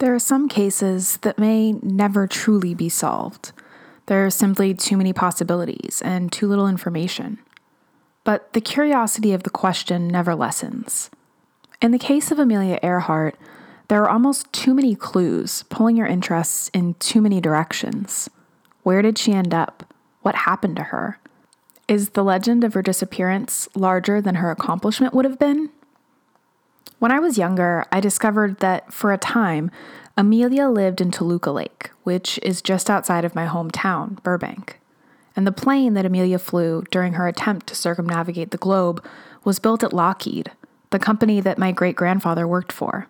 There are some cases that may never truly be solved. There are simply too many possibilities and too little information. But the curiosity of the question never lessens. In the case of Amelia Earhart, there are almost too many clues pulling your interests in too many directions. Where did she end up? What happened to her? Is the legend of her disappearance larger than her accomplishment would have been? When I was younger, I discovered that for a time, Amelia lived in Toluca Lake, which is just outside of my hometown, Burbank. And the plane that Amelia flew during her attempt to circumnavigate the globe was built at Lockheed, the company that my great grandfather worked for.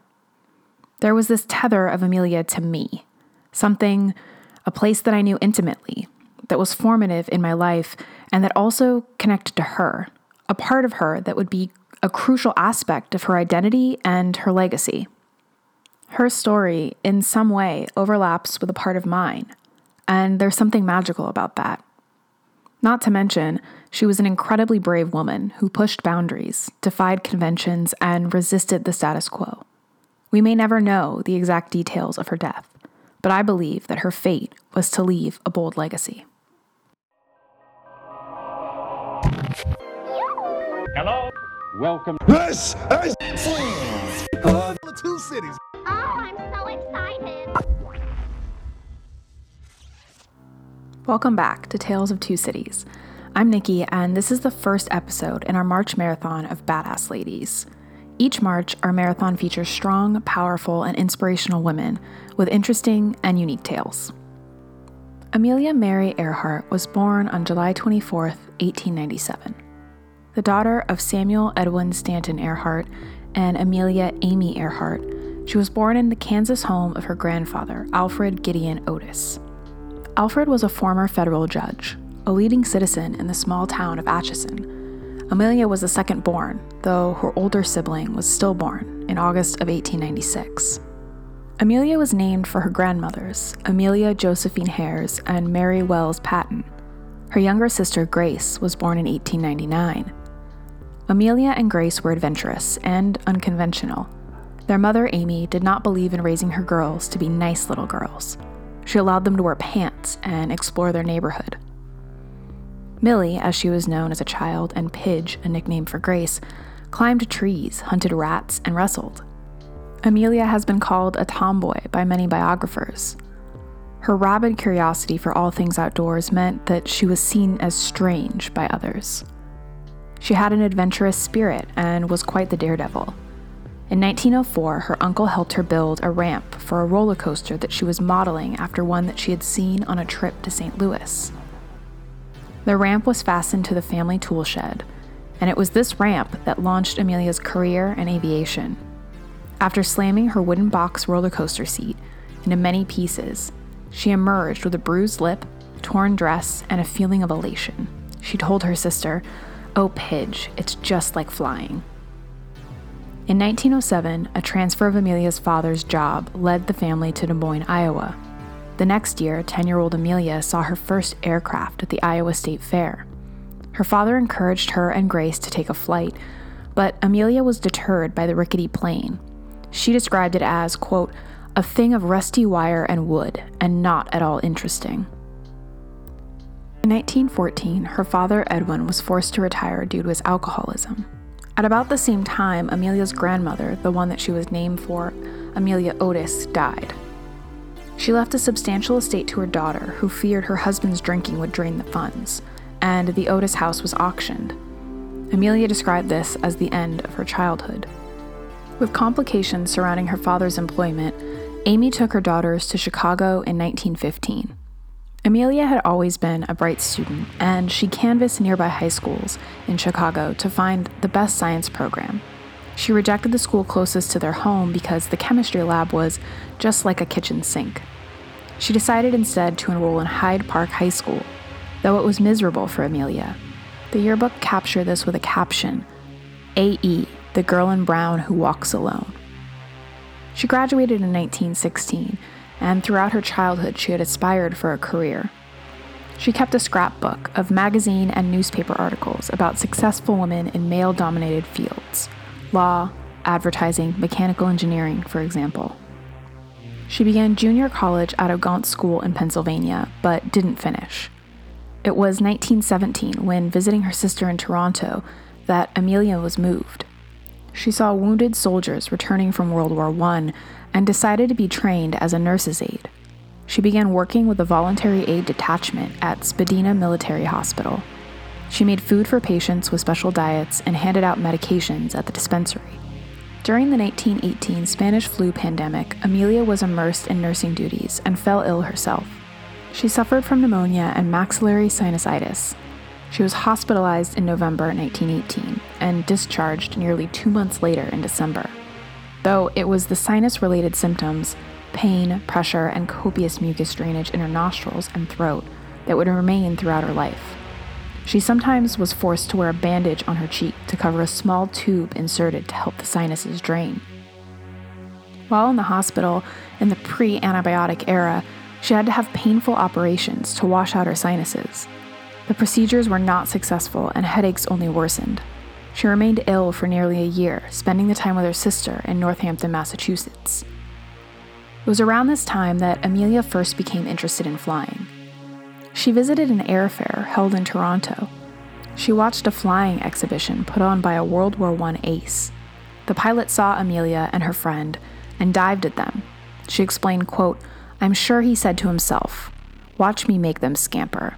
There was this tether of Amelia to me, something, a place that I knew intimately, that was formative in my life, and that also connected to her, a part of her that would be a crucial aspect of her identity and her legacy. Her story, in some way, overlaps with a part of mine, and there's something magical about that. Not to mention, she was an incredibly brave woman who pushed boundaries, defied conventions, and resisted the status quo. We may never know the exact details of her death, but I believe that her fate was to leave a bold legacy. Hello? Welcome. This is of the two cities. Oh, I'm so excited. Welcome back to Tales of Two Cities. I'm Nikki, and this is the first episode in our March marathon of Badass Ladies. Each March, our marathon features strong, powerful, and inspirational women with interesting and unique tales. Amelia Mary Earhart was born on July 24, 1897 the daughter of Samuel Edwin Stanton Earhart and Amelia Amy Earhart. She was born in the Kansas home of her grandfather, Alfred Gideon Otis. Alfred was a former federal judge, a leading citizen in the small town of Atchison. Amelia was the second born, though her older sibling was stillborn in August of 1896. Amelia was named for her grandmothers, Amelia Josephine Harres and Mary Wells Patton. Her younger sister, Grace, was born in 1899. Amelia and Grace were adventurous and unconventional. Their mother, Amy, did not believe in raising her girls to be nice little girls. She allowed them to wear pants and explore their neighborhood. Millie, as she was known as a child, and Pidge, a nickname for Grace, climbed trees, hunted rats, and wrestled. Amelia has been called a tomboy by many biographers. Her rabid curiosity for all things outdoors meant that she was seen as strange by others. She had an adventurous spirit and was quite the daredevil. In 1904, her uncle helped her build a ramp for a roller coaster that she was modeling after one that she had seen on a trip to St. Louis. The ramp was fastened to the family tool shed, and it was this ramp that launched Amelia's career in aviation. After slamming her wooden box roller coaster seat into many pieces, she emerged with a bruised lip, torn dress, and a feeling of elation. She told her sister, Oh, Pidge, it's just like flying. In 1907, a transfer of Amelia's father's job led the family to Des Moines, Iowa. The next year, 10 year old Amelia saw her first aircraft at the Iowa State Fair. Her father encouraged her and Grace to take a flight, but Amelia was deterred by the rickety plane. She described it as, quote, a thing of rusty wire and wood, and not at all interesting. In 1914, her father Edwin was forced to retire due to his alcoholism. At about the same time, Amelia's grandmother, the one that she was named for, Amelia Otis, died. She left a substantial estate to her daughter, who feared her husband's drinking would drain the funds, and the Otis house was auctioned. Amelia described this as the end of her childhood. With complications surrounding her father's employment, Amy took her daughters to Chicago in 1915. Amelia had always been a bright student, and she canvassed nearby high schools in Chicago to find the best science program. She rejected the school closest to their home because the chemistry lab was just like a kitchen sink. She decided instead to enroll in Hyde Park High School, though it was miserable for Amelia. The yearbook captured this with a caption AE, the girl in brown who walks alone. She graduated in 1916 and throughout her childhood, she had aspired for a career. She kept a scrapbook of magazine and newspaper articles about successful women in male dominated fields law, advertising, mechanical engineering, for example. She began junior college at Ogontz School in Pennsylvania, but didn't finish. It was 1917 when visiting her sister in Toronto that Amelia was moved. She saw wounded soldiers returning from World War I and decided to be trained as a nurse's aide. She began working with the Voluntary Aid Detachment at Spadina Military Hospital. She made food for patients with special diets and handed out medications at the dispensary. During the 1918 Spanish flu pandemic, Amelia was immersed in nursing duties and fell ill herself. She suffered from pneumonia and maxillary sinusitis. She was hospitalized in November 1918 and discharged nearly two months later in December. Though it was the sinus related symptoms, pain, pressure, and copious mucus drainage in her nostrils and throat that would remain throughout her life. She sometimes was forced to wear a bandage on her cheek to cover a small tube inserted to help the sinuses drain. While in the hospital in the pre antibiotic era, she had to have painful operations to wash out her sinuses. The procedures were not successful and headaches only worsened. She remained ill for nearly a year, spending the time with her sister in Northampton, Massachusetts. It was around this time that Amelia first became interested in flying. She visited an airfair held in Toronto. She watched a flying exhibition put on by a World War I ace. The pilot saw Amelia and her friend and dived at them. She explained, quote, I'm sure he said to himself, Watch me make them scamper.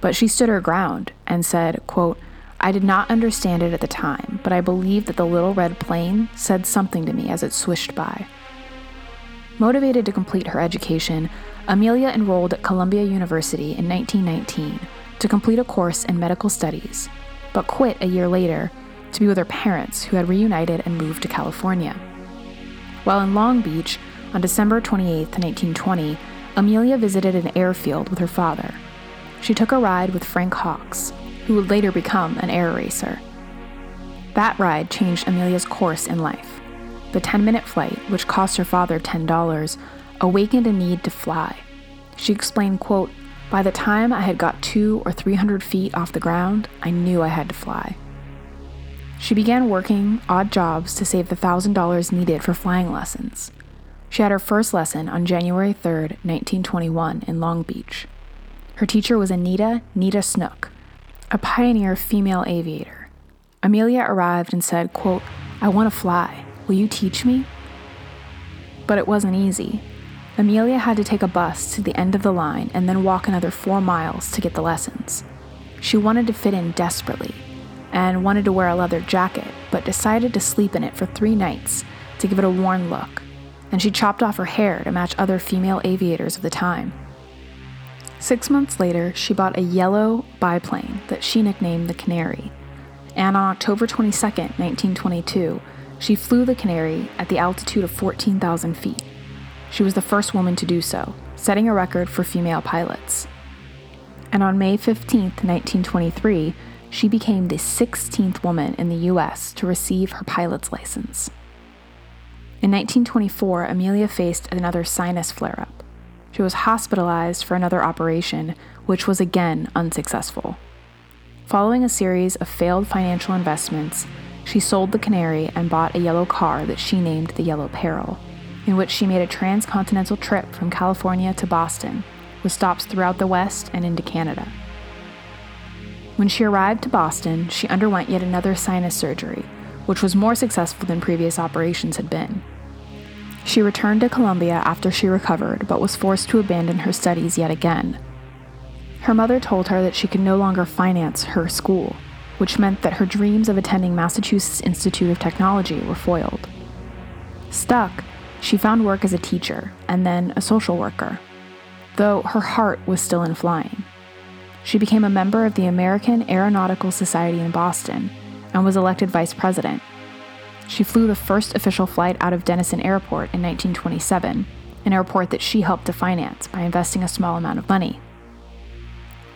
But she stood her ground and said, quote, I did not understand it at the time, but I believe that the little red plane said something to me as it swished by. Motivated to complete her education, Amelia enrolled at Columbia University in 1919 to complete a course in medical studies, but quit a year later to be with her parents who had reunited and moved to California. While in Long Beach, on December 28, 1920, Amelia visited an airfield with her father. She took a ride with Frank Hawks, who would later become an air racer. That ride changed Amelia's course in life. The 10 minute flight, which cost her father $10, awakened a need to fly. She explained, quote, By the time I had got two or three hundred feet off the ground, I knew I had to fly. She began working odd jobs to save the $1,000 needed for flying lessons. She had her first lesson on January 3, 1921, in Long Beach. Her teacher was Anita Neta Snook, a pioneer female aviator. Amelia arrived and said, quote, I want to fly. Will you teach me? But it wasn't easy. Amelia had to take a bus to the end of the line and then walk another four miles to get the lessons. She wanted to fit in desperately and wanted to wear a leather jacket, but decided to sleep in it for three nights to give it a worn look. And she chopped off her hair to match other female aviators of the time. Six months later, she bought a yellow biplane that she nicknamed the Canary. And on October 22, 1922, she flew the Canary at the altitude of 14,000 feet. She was the first woman to do so, setting a record for female pilots. And on May 15, 1923, she became the 16th woman in the US to receive her pilot's license. In 1924, Amelia faced another sinus flare up. She was hospitalized for another operation, which was again unsuccessful. Following a series of failed financial investments, she sold the Canary and bought a yellow car that she named the Yellow Peril, in which she made a transcontinental trip from California to Boston, with stops throughout the West and into Canada. When she arrived to Boston, she underwent yet another sinus surgery, which was more successful than previous operations had been. She returned to Columbia after she recovered, but was forced to abandon her studies yet again. Her mother told her that she could no longer finance her school, which meant that her dreams of attending Massachusetts Institute of Technology were foiled. Stuck, she found work as a teacher and then a social worker, though her heart was still in flying. She became a member of the American Aeronautical Society in Boston and was elected vice president, she flew the first official flight out of Dennison Airport in 1927, an airport that she helped to finance by investing a small amount of money.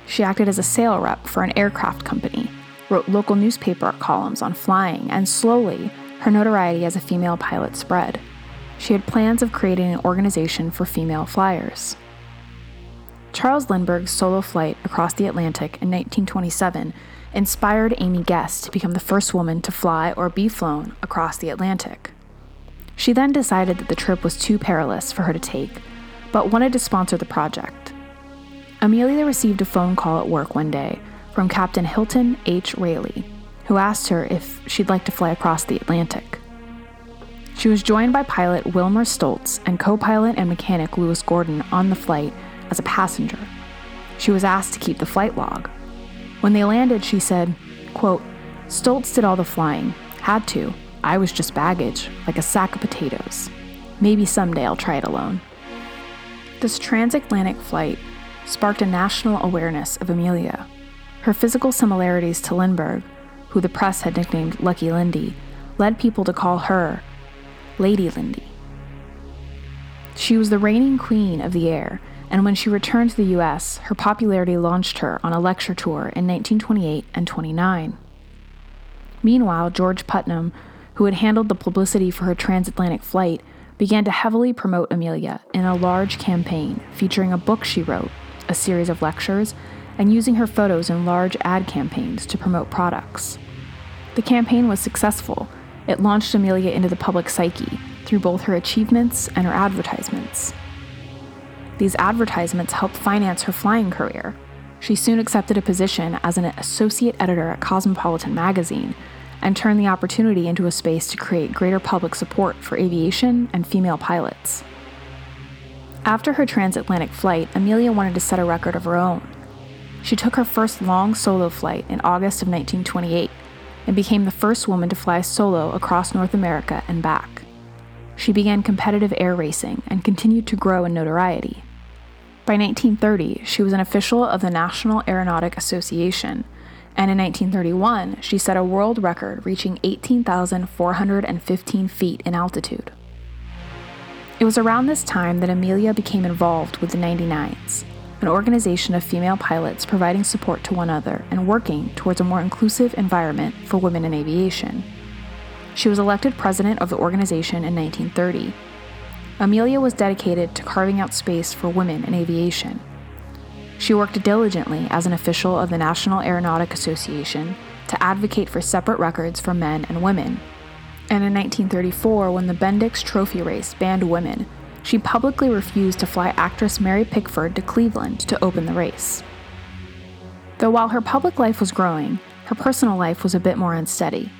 She acted as a sale rep for an aircraft company, wrote local newspaper columns on flying, and slowly, her notoriety as a female pilot spread. She had plans of creating an organization for female flyers. Charles Lindbergh's solo flight across the Atlantic in 1927 inspired Amy Guest to become the first woman to fly or be flown across the Atlantic. She then decided that the trip was too perilous for her to take, but wanted to sponsor the project. Amelia received a phone call at work one day from Captain Hilton H. Railey, who asked her if she'd like to fly across the Atlantic. She was joined by pilot Wilmer Stultz and co pilot and mechanic Louis Gordon on the flight as a passenger. She was asked to keep the flight log. When they landed, she said, quote, Stultz did all the flying, had to. I was just baggage, like a sack of potatoes. Maybe someday I'll try it alone. This transatlantic flight sparked a national awareness of Amelia. Her physical similarities to Lindbergh, who the press had nicknamed Lucky Lindy, led people to call her Lady Lindy. She was the reigning queen of the air, and when she returned to the US, her popularity launched her on a lecture tour in 1928 and 29. Meanwhile, George Putnam, who had handled the publicity for her transatlantic flight, began to heavily promote Amelia in a large campaign featuring a book she wrote, a series of lectures, and using her photos in large ad campaigns to promote products. The campaign was successful. It launched Amelia into the public psyche through both her achievements and her advertisements. These advertisements helped finance her flying career. She soon accepted a position as an associate editor at Cosmopolitan magazine and turned the opportunity into a space to create greater public support for aviation and female pilots. After her transatlantic flight, Amelia wanted to set a record of her own. She took her first long solo flight in August of 1928 and became the first woman to fly solo across North America and back. She began competitive air racing and continued to grow in notoriety. By 1930, she was an official of the National Aeronautic Association, and in 1931, she set a world record reaching 18,415 feet in altitude. It was around this time that Amelia became involved with the 99s, an organization of female pilots providing support to one another and working towards a more inclusive environment for women in aviation. She was elected president of the organization in 1930. Amelia was dedicated to carving out space for women in aviation. She worked diligently as an official of the National Aeronautic Association to advocate for separate records for men and women. And in 1934, when the Bendix Trophy race banned women, she publicly refused to fly actress Mary Pickford to Cleveland to open the race. Though while her public life was growing, her personal life was a bit more unsteady.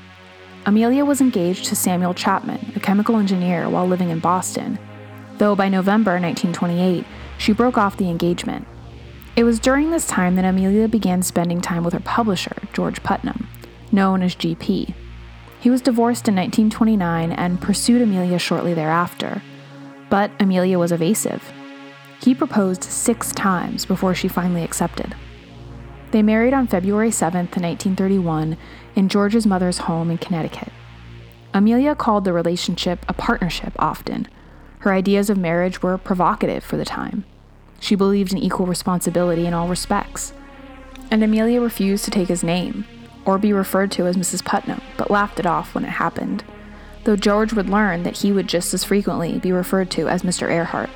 Amelia was engaged to Samuel Chapman, a chemical engineer, while living in Boston, though by November 1928, she broke off the engagement. It was during this time that Amelia began spending time with her publisher, George Putnam, known as GP. He was divorced in 1929 and pursued Amelia shortly thereafter, but Amelia was evasive. He proposed six times before she finally accepted. They married on February 7, 1931, in George's mother's home in Connecticut. Amelia called the relationship a partnership often. Her ideas of marriage were provocative for the time. She believed in equal responsibility in all respects. And Amelia refused to take his name, or be referred to as Mrs. Putnam, but laughed it off when it happened though George would learn that he would just as frequently be referred to as Mr. Earhart.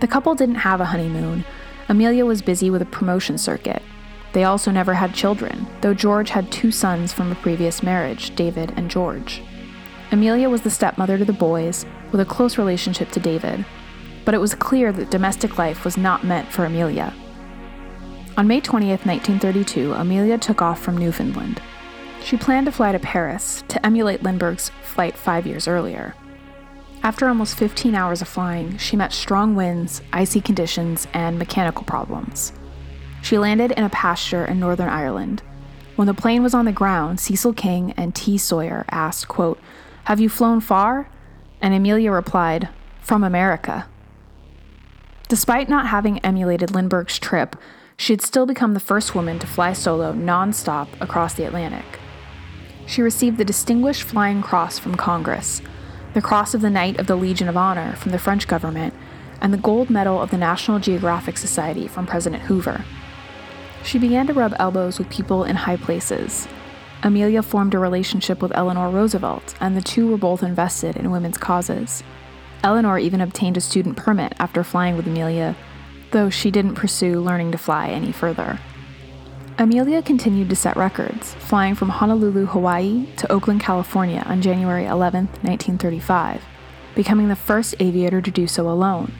The couple didn't have a honeymoon. Amelia was busy with a promotion circuit. They also never had children, though George had two sons from a previous marriage, David and George. Amelia was the stepmother to the boys, with a close relationship to David, but it was clear that domestic life was not meant for Amelia. On May 20th, 1932, Amelia took off from Newfoundland. She planned to fly to Paris to emulate Lindbergh's flight five years earlier. After almost 15 hours of flying, she met strong winds, icy conditions, and mechanical problems. She landed in a pasture in Northern Ireland. When the plane was on the ground, Cecil King and T. Sawyer asked, quote, Have you flown far? And Amelia replied, From America. Despite not having emulated Lindbergh's trip, she had still become the first woman to fly solo nonstop across the Atlantic she received the Distinguished Flying Cross from Congress, the Cross of the Knight of the Legion of Honor from the French government, and the Gold Medal of the National Geographic Society from President Hoover. She began to rub elbows with people in high places. Amelia formed a relationship with Eleanor Roosevelt, and the two were both invested in women's causes. Eleanor even obtained a student permit after flying with Amelia, though she didn't pursue learning to fly any further. Amelia continued to set records, flying from Honolulu, Hawaii to Oakland, California on January 11, 1935, becoming the first aviator to do so alone.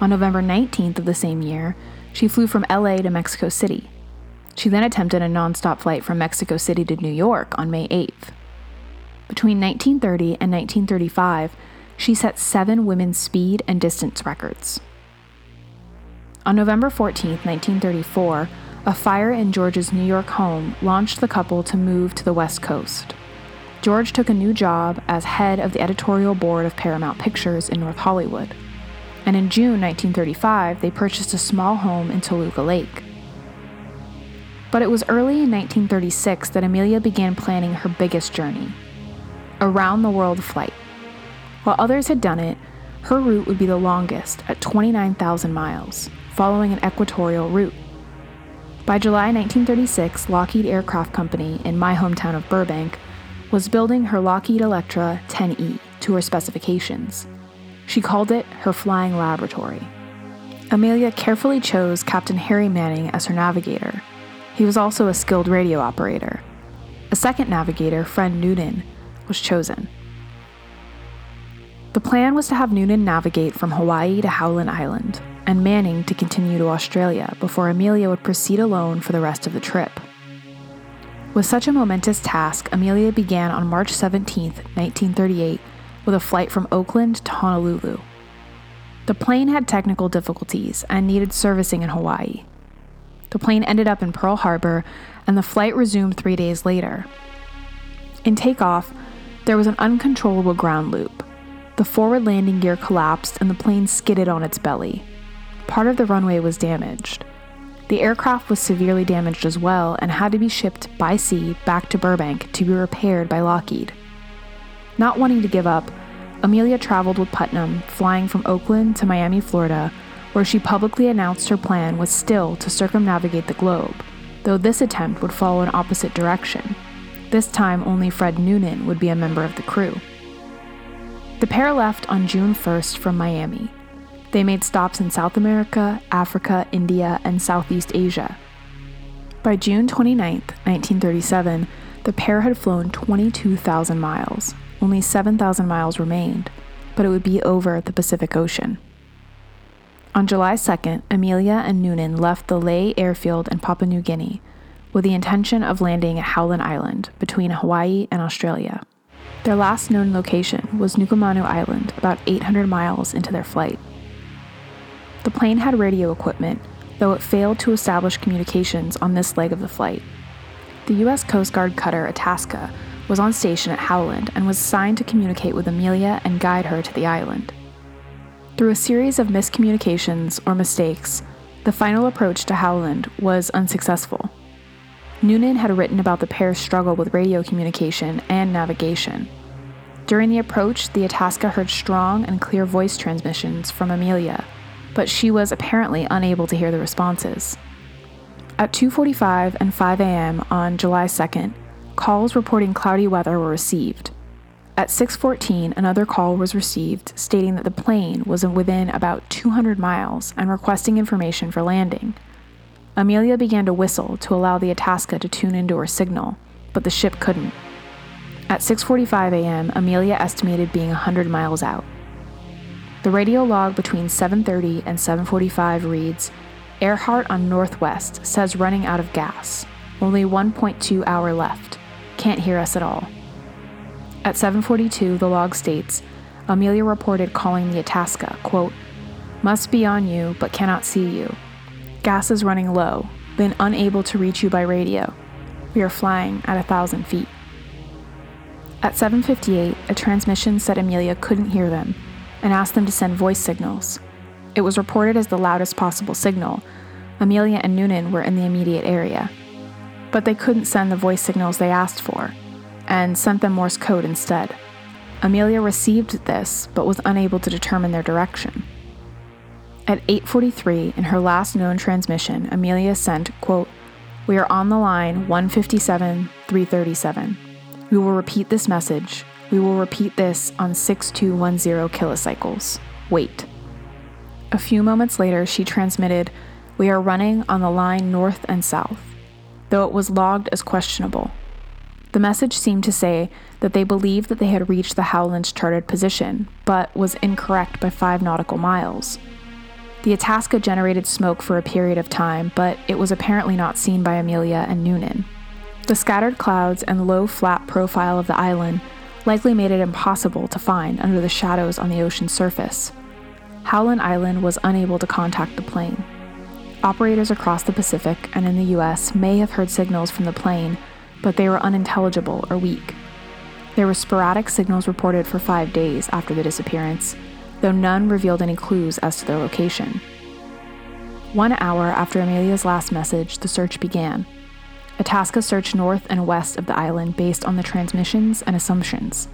On November 19th of the same year, she flew from LA to Mexico City. She then attempted a nonstop flight from Mexico City to New York on May 8th. Between 1930 and 1935, she set seven women's speed and distance records. On November 14, 1934, a fire in George's New York home launched the couple to move to the West Coast. George took a new job as head of the editorial board of Paramount Pictures in North Hollywood. And in June 1935, they purchased a small home in Toluca Lake. But it was early in 1936 that Amelia began planning her biggest journey a round the world flight. While others had done it, her route would be the longest at 29,000 miles, following an equatorial route. By July 1936, Lockheed Aircraft Company in my hometown of Burbank was building her Lockheed Electra 10E to her specifications. She called it her flying laboratory. Amelia carefully chose Captain Harry Manning as her navigator. He was also a skilled radio operator. A second navigator, Fred Noonan, was chosen. The plan was to have Noonan navigate from Hawaii to Howland Island, and Manning to continue to Australia before Amelia would proceed alone for the rest of the trip. With such a momentous task, Amelia began on March 17, 1938, with a flight from Oakland to Honolulu. The plane had technical difficulties and needed servicing in Hawaii. The plane ended up in Pearl Harbor, and the flight resumed three days later. In takeoff, there was an uncontrollable ground loop. The forward landing gear collapsed and the plane skidded on its belly. Part of the runway was damaged. The aircraft was severely damaged as well and had to be shipped by sea back to Burbank to be repaired by Lockheed. Not wanting to give up, Amelia traveled with Putnam, flying from Oakland to Miami, Florida, where she publicly announced her plan was still to circumnavigate the globe, though this attempt would follow an opposite direction. This time, only Fred Noonan would be a member of the crew. The pair left on June 1st from Miami. They made stops in South America, Africa, India, and Southeast Asia. By June 29, 1937, the pair had flown 22,000 miles. Only 7,000 miles remained, but it would be over the Pacific Ocean. On July 2nd, Amelia and Noonan left the Lae airfield in Papua New Guinea with the intention of landing at Howland Island between Hawaii and Australia. Their last known location was Nukumanu Island, about 800 miles into their flight. The plane had radio equipment, though it failed to establish communications on this leg of the flight. The U.S. Coast Guard cutter Itasca was on station at Howland and was assigned to communicate with Amelia and guide her to the island. Through a series of miscommunications or mistakes, the final approach to Howland was unsuccessful. Noonan had written about the pair's struggle with radio communication and navigation. During the approach, the Itasca heard strong and clear voice transmissions from Amelia, but she was apparently unable to hear the responses. At 2:45 and 5 a.m. on July 2nd, calls reporting cloudy weather were received. At 6:14, another call was received stating that the plane was within about 200 miles and requesting information for landing. Amelia began to whistle to allow the Itasca to tune into her signal, but the ship couldn't. At 6:45 a.m., Amelia estimated being 100 miles out. The radio log between 7:30 and 7:45 reads, "Earhart on Northwest says running out of gas. Only 1.2 hour left. Can't hear us at all." At 7:42, the log states, Amelia reported calling the Itasca, quote, "Must be on you, but cannot see you. Gas is running low. Been unable to reach you by radio. We are flying at a thousand feet." At 7:58, a transmission said Amelia couldn't hear them and asked them to send voice signals. It was reported as the loudest possible signal. Amelia and Noonan were in the immediate area. But they couldn't send the voice signals they asked for, and sent them Morse code instead. Amelia received this, but was unable to determine their direction. At 8:43, in her last known transmission, Amelia sent, quote, "We are on the line 157 337. We will repeat this message. We will repeat this on 6210 kilocycles. Wait." A few moments later, she transmitted, "We are running on the line north and south." though it was logged as questionable. The message seemed to say that they believed that they had reached the Howland's charted position, but was incorrect by five nautical miles. The Itasca generated smoke for a period of time, but it was apparently not seen by Amelia and Noonan. The scattered clouds and low, flat profile of the island likely made it impossible to find under the shadows on the ocean surface. Howland Island was unable to contact the plane. Operators across the Pacific and in the US may have heard signals from the plane, but they were unintelligible or weak. There were sporadic signals reported for five days after the disappearance, though none revealed any clues as to their location. One hour after Amelia's last message, the search began. Itasca searched north and west of the island based on the transmissions and assumptions.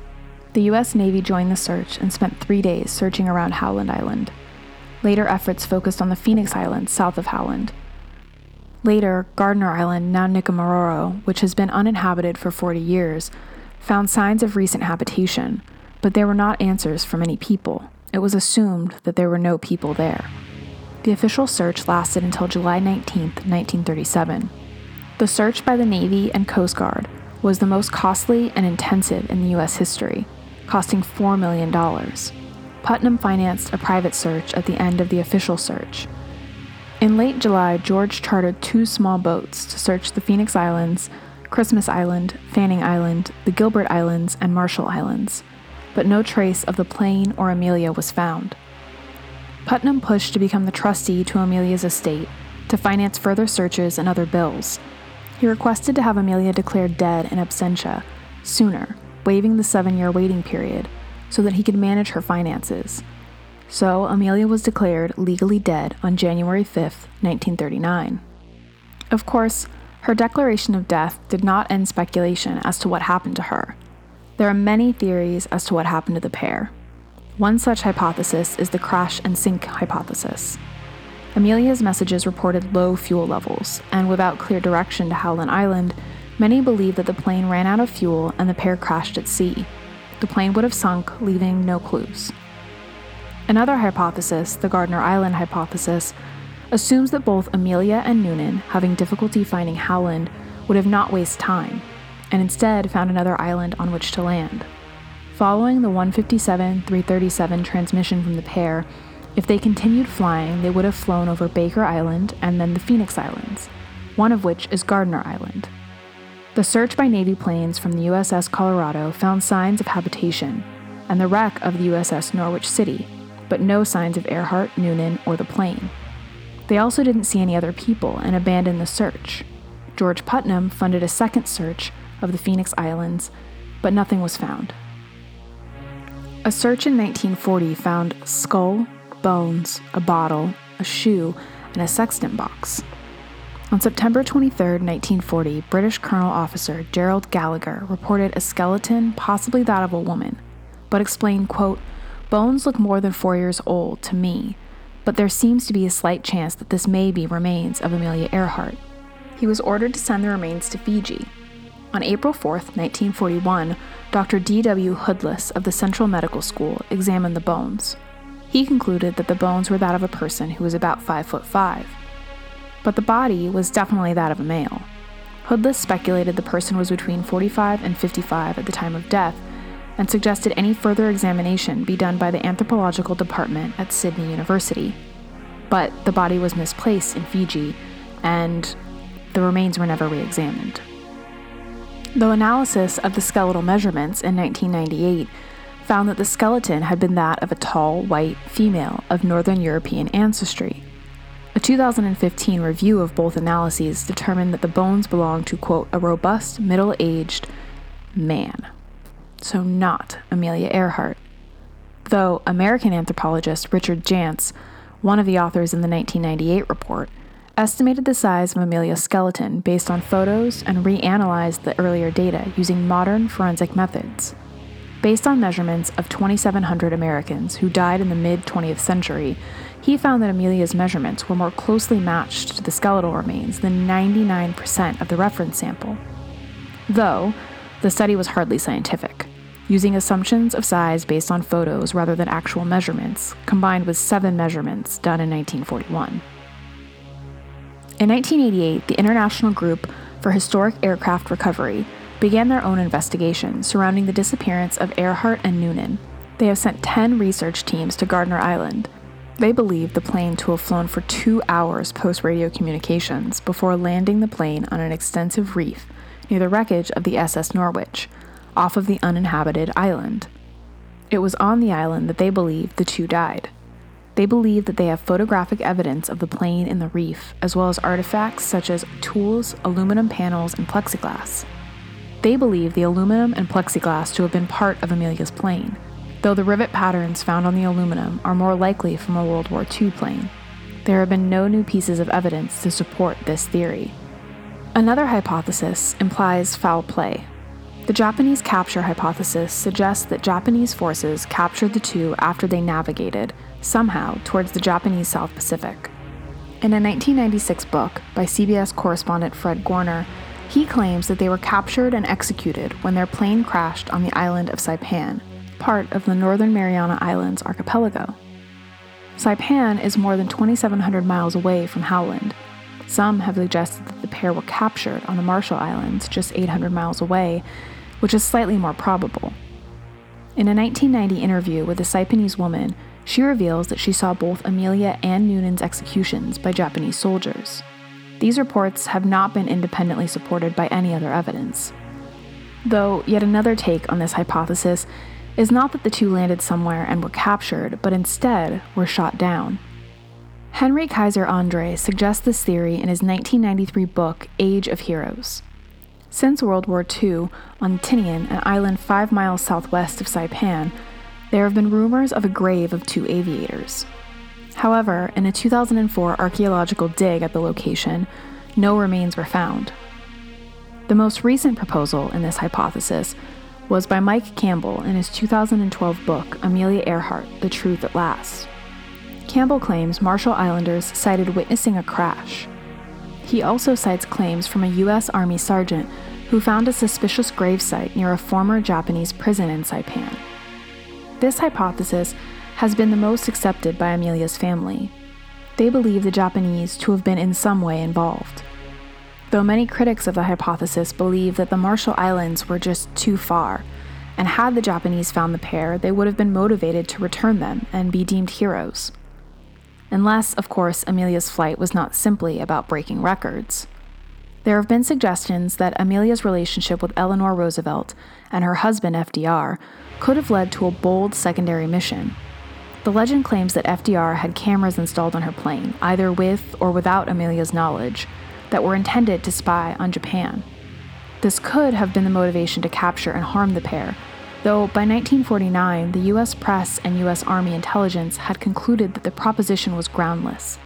The U.S. Navy joined the search and spent three days searching around Howland Island. Later efforts focused on the Phoenix Islands south of Howland. Later, Gardner Island, now Nikumaroro, which has been uninhabited for 40 years, found signs of recent habitation, but there were not answers from any people. It was assumed that there were no people there. The official search lasted until July 19, 1937. The search by the Navy and Coast Guard was the most costly and intensive in the U.S. history, costing $4 million. Putnam financed a private search at the end of the official search. In late July, George chartered two small boats to search the Phoenix Islands, Christmas Island, Fanning Island, the Gilbert Islands, and Marshall Islands but no trace of the plane or Amelia was found. Putnam pushed to become the trustee to Amelia's estate to finance further searches and other bills. He requested to have Amelia declared dead in absentia sooner, waiving the seven year waiting period, so that he could manage her finances. So, Amelia was declared legally dead on January 5, 1939. Of course, her declaration of death did not end speculation as to what happened to her. There are many theories as to what happened to the pair. One such hypothesis is the crash and sink hypothesis. Amelia's messages reported low fuel levels, and without clear direction to Howland Island, many believe that the plane ran out of fuel and the pair crashed at sea. The plane would have sunk, leaving no clues. Another hypothesis, the Gardner Island hypothesis, assumes that both Amelia and Noonan, having difficulty finding Howland, would have not wasted time and instead found another island on which to land. Following the 157 337 transmission from the pair, if they continued flying, they would have flown over Baker Island and then the Phoenix Islands, one of which is Gardner Island. The search by Navy planes from the USS Colorado found signs of habitation and the wreck of the USS Norwich City, but no signs of Earhart, Noonan, or the plane. They also didn't see any other people and abandoned the search. George Putnam funded a second search of the Phoenix Islands, but nothing was found. A search in 1940 found skull, bones, a bottle, a shoe, and a sextant box. On September 23, 1940, British Colonel Officer Gerald Gallagher reported a skeleton, possibly that of a woman, but explained, quote, Bones look more than four years old to me, but there seems to be a slight chance that this may be remains of Amelia Earhart. He was ordered to send the remains to Fiji, on April 4, 1941, Dr. D.W. Hoodless of the Central Medical School examined the bones. He concluded that the bones were that of a person who was about 5 foot 5. But the body was definitely that of a male. Hoodless speculated the person was between 45 and 55 at the time of death and suggested any further examination be done by the anthropological department at Sydney University. But the body was misplaced in Fiji, and the remains were never re examined. Though analysis of the skeletal measurements in 1998 found that the skeleton had been that of a tall, white female of Northern European ancestry. A 2015 review of both analyses determined that the bones belonged to, quote, a robust, middle aged man. So, not Amelia Earhart. Though American anthropologist Richard Jantz, one of the authors in the 1998 report, estimated the size of Amelia's skeleton based on photos and reanalyzed the earlier data using modern forensic methods. Based on measurements of 2,700 Americans who died in the mid 20th century, he found that Amelia's measurements were more closely matched to the skeletal remains than 99% of the reference sample. Though, the study was hardly scientific, using assumptions of size based on photos rather than actual measurements, combined with seven measurements done in 1941. In 1988, the International Group for Historic Aircraft Recovery, began their own investigation surrounding the disappearance of Earhart and Noonan. They have sent 10 research teams to Gardner Island. They believe the plane to have flown for two hours post radio communications before landing the plane on an extensive reef near the wreckage of the SS Norwich, off of the uninhabited island. It was on the island that they believe the two died. They believe that they have photographic evidence of the plane in the reef, as well as artifacts such as tools, aluminum panels, and plexiglass. They believe the aluminum and plexiglass to have been part of Amelia's plane, though the rivet patterns found on the aluminum are more likely from a World War II plane. There have been no new pieces of evidence to support this theory. Another hypothesis implies foul play. The Japanese capture hypothesis suggests that Japanese forces captured the two after they navigated, somehow, towards the Japanese South Pacific. In a 1996 book by CBS correspondent Fred Goerner, he claims that they were captured and executed when their plane crashed on the island of Saipan, part of the Northern Mariana Islands archipelago. Saipan is more than 2,700 miles away from Howland. Some have suggested that the pair were captured on the Marshall Islands, just 800 miles away, which is slightly more probable. In a 1990 interview with a Saipanese woman, she reveals that she saw both Amelia and Noonan's executions by Japanese soldiers. These reports have not been independently supported by any other evidence. Though, yet another take on this hypothesis is not that the two landed somewhere and were captured, but instead were shot down. Henry Keyzer Andre suggests this theory in his 1993 book, Age of Heroes. Since World War II, on Tinian, an island five miles southwest of Saipan, there have been rumors of a grave of two aviators. However, in a 2004 archaeological dig at the location, no remains were found. The most recent proposal in this hypothesis was by Mike Campbell in his 2012 book, Amelia Earhart The Truth at Last. Campbell claims Marshall Islanders cited witnessing a crash. He also cites claims from a U.S. Army sergeant who found a suspicious gravesite near a former Japanese prison in Saipan. This hypothesis has been the most accepted by Amelia's family. They believe the Japanese to have been in some way involved. Though many critics of the hypothesis believe that the Marshall Islands were just too far, and had the Japanese found the pair, they would have been motivated to return them and be deemed heroes. Unless, of course, Amelia's flight was not simply about breaking records. There have been suggestions that Amelia's relationship with Eleanor Roosevelt and her husband FDR could have led to a bold secondary mission. The legend claims that FDR had cameras installed on her plane, either with or without Amelia's knowledge, that were intended to spy on Japan. This could have been the motivation to capture and harm the pair, though by 1949, the US press and US Army intelligence had concluded that the proposition was groundless.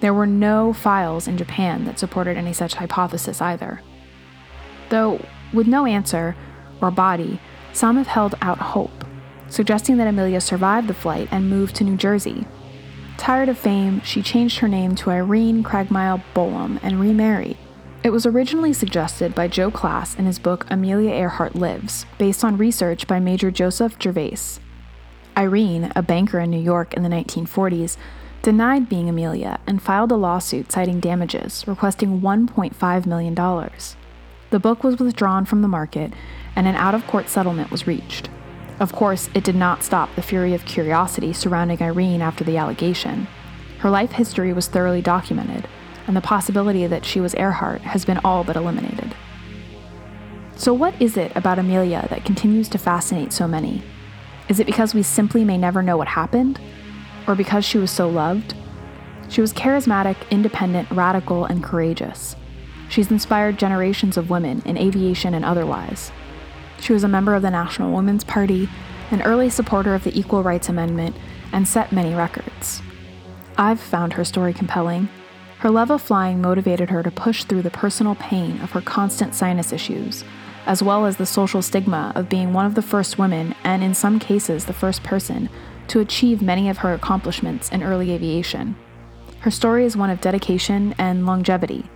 There were no files in Japan that supported any such hypothesis either. Though, with no answer or body, some have held out hope, suggesting that Amelia survived the flight and moved to New Jersey. Tired of fame, she changed her name to Irene Craigmile Bolam and remarried. It was originally suggested by Joe Klaas in his book Amelia Earhart Lives, based on research by Major Joseph Gervais. Irene, a banker in New York in the 1940s, denied being Amelia and filed a lawsuit citing damages, requesting $1.5 million. The book was withdrawn from the market, and an out of court settlement was reached. Of course, it did not stop the fury of curiosity surrounding Irene after the allegation. Her life history was thoroughly documented, and the possibility that she was Earhart has been all but eliminated. So, what is it about Amelia that continues to fascinate so many? Is it because we simply may never know what happened? Or because she was so loved. She was charismatic, independent, radical, and courageous. She's inspired generations of women in aviation and otherwise. She was a member of the National Women's Party, an early supporter of the Equal Rights Amendment, and set many records. I've found her story compelling. Her love of flying motivated her to push through the personal pain of her constant sinus issues, as well as the social stigma of being one of the first women, and in some cases, the first person, to achieve many of her accomplishments in early aviation. Her story is one of dedication and longevity.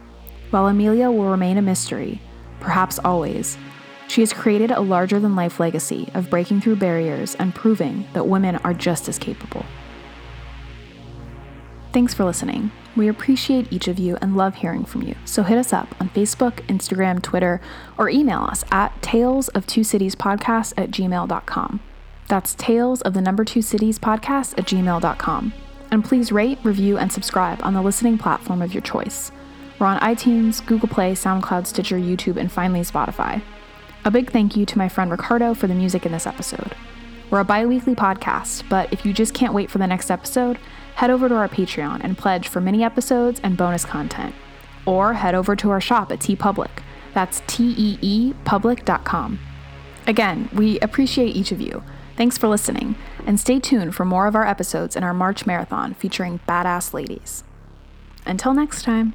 While Amelia will remain a mystery, perhaps always, she has created a larger than life legacy of breaking through barriers and proving that women are just as capable. Thanks for listening. We appreciate each of you and love hearing from you. So hit us up on Facebook, Instagram, Twitter, or email us at tales of two cities podcast at gmail.com. That's tales of the number two cities podcast at gmail.com. And please rate, review, and subscribe on the listening platform of your choice. We're on iTunes, Google Play, SoundCloud, Stitcher, YouTube, and finally Spotify. A big thank you to my friend Ricardo for the music in this episode. We're a bi weekly podcast, but if you just can't wait for the next episode, head over to our Patreon and pledge for mini episodes and bonus content. Or head over to our shop at TeePublic. That's T E E public.com. Again, we appreciate each of you. Thanks for listening, and stay tuned for more of our episodes in our March Marathon featuring badass ladies. Until next time.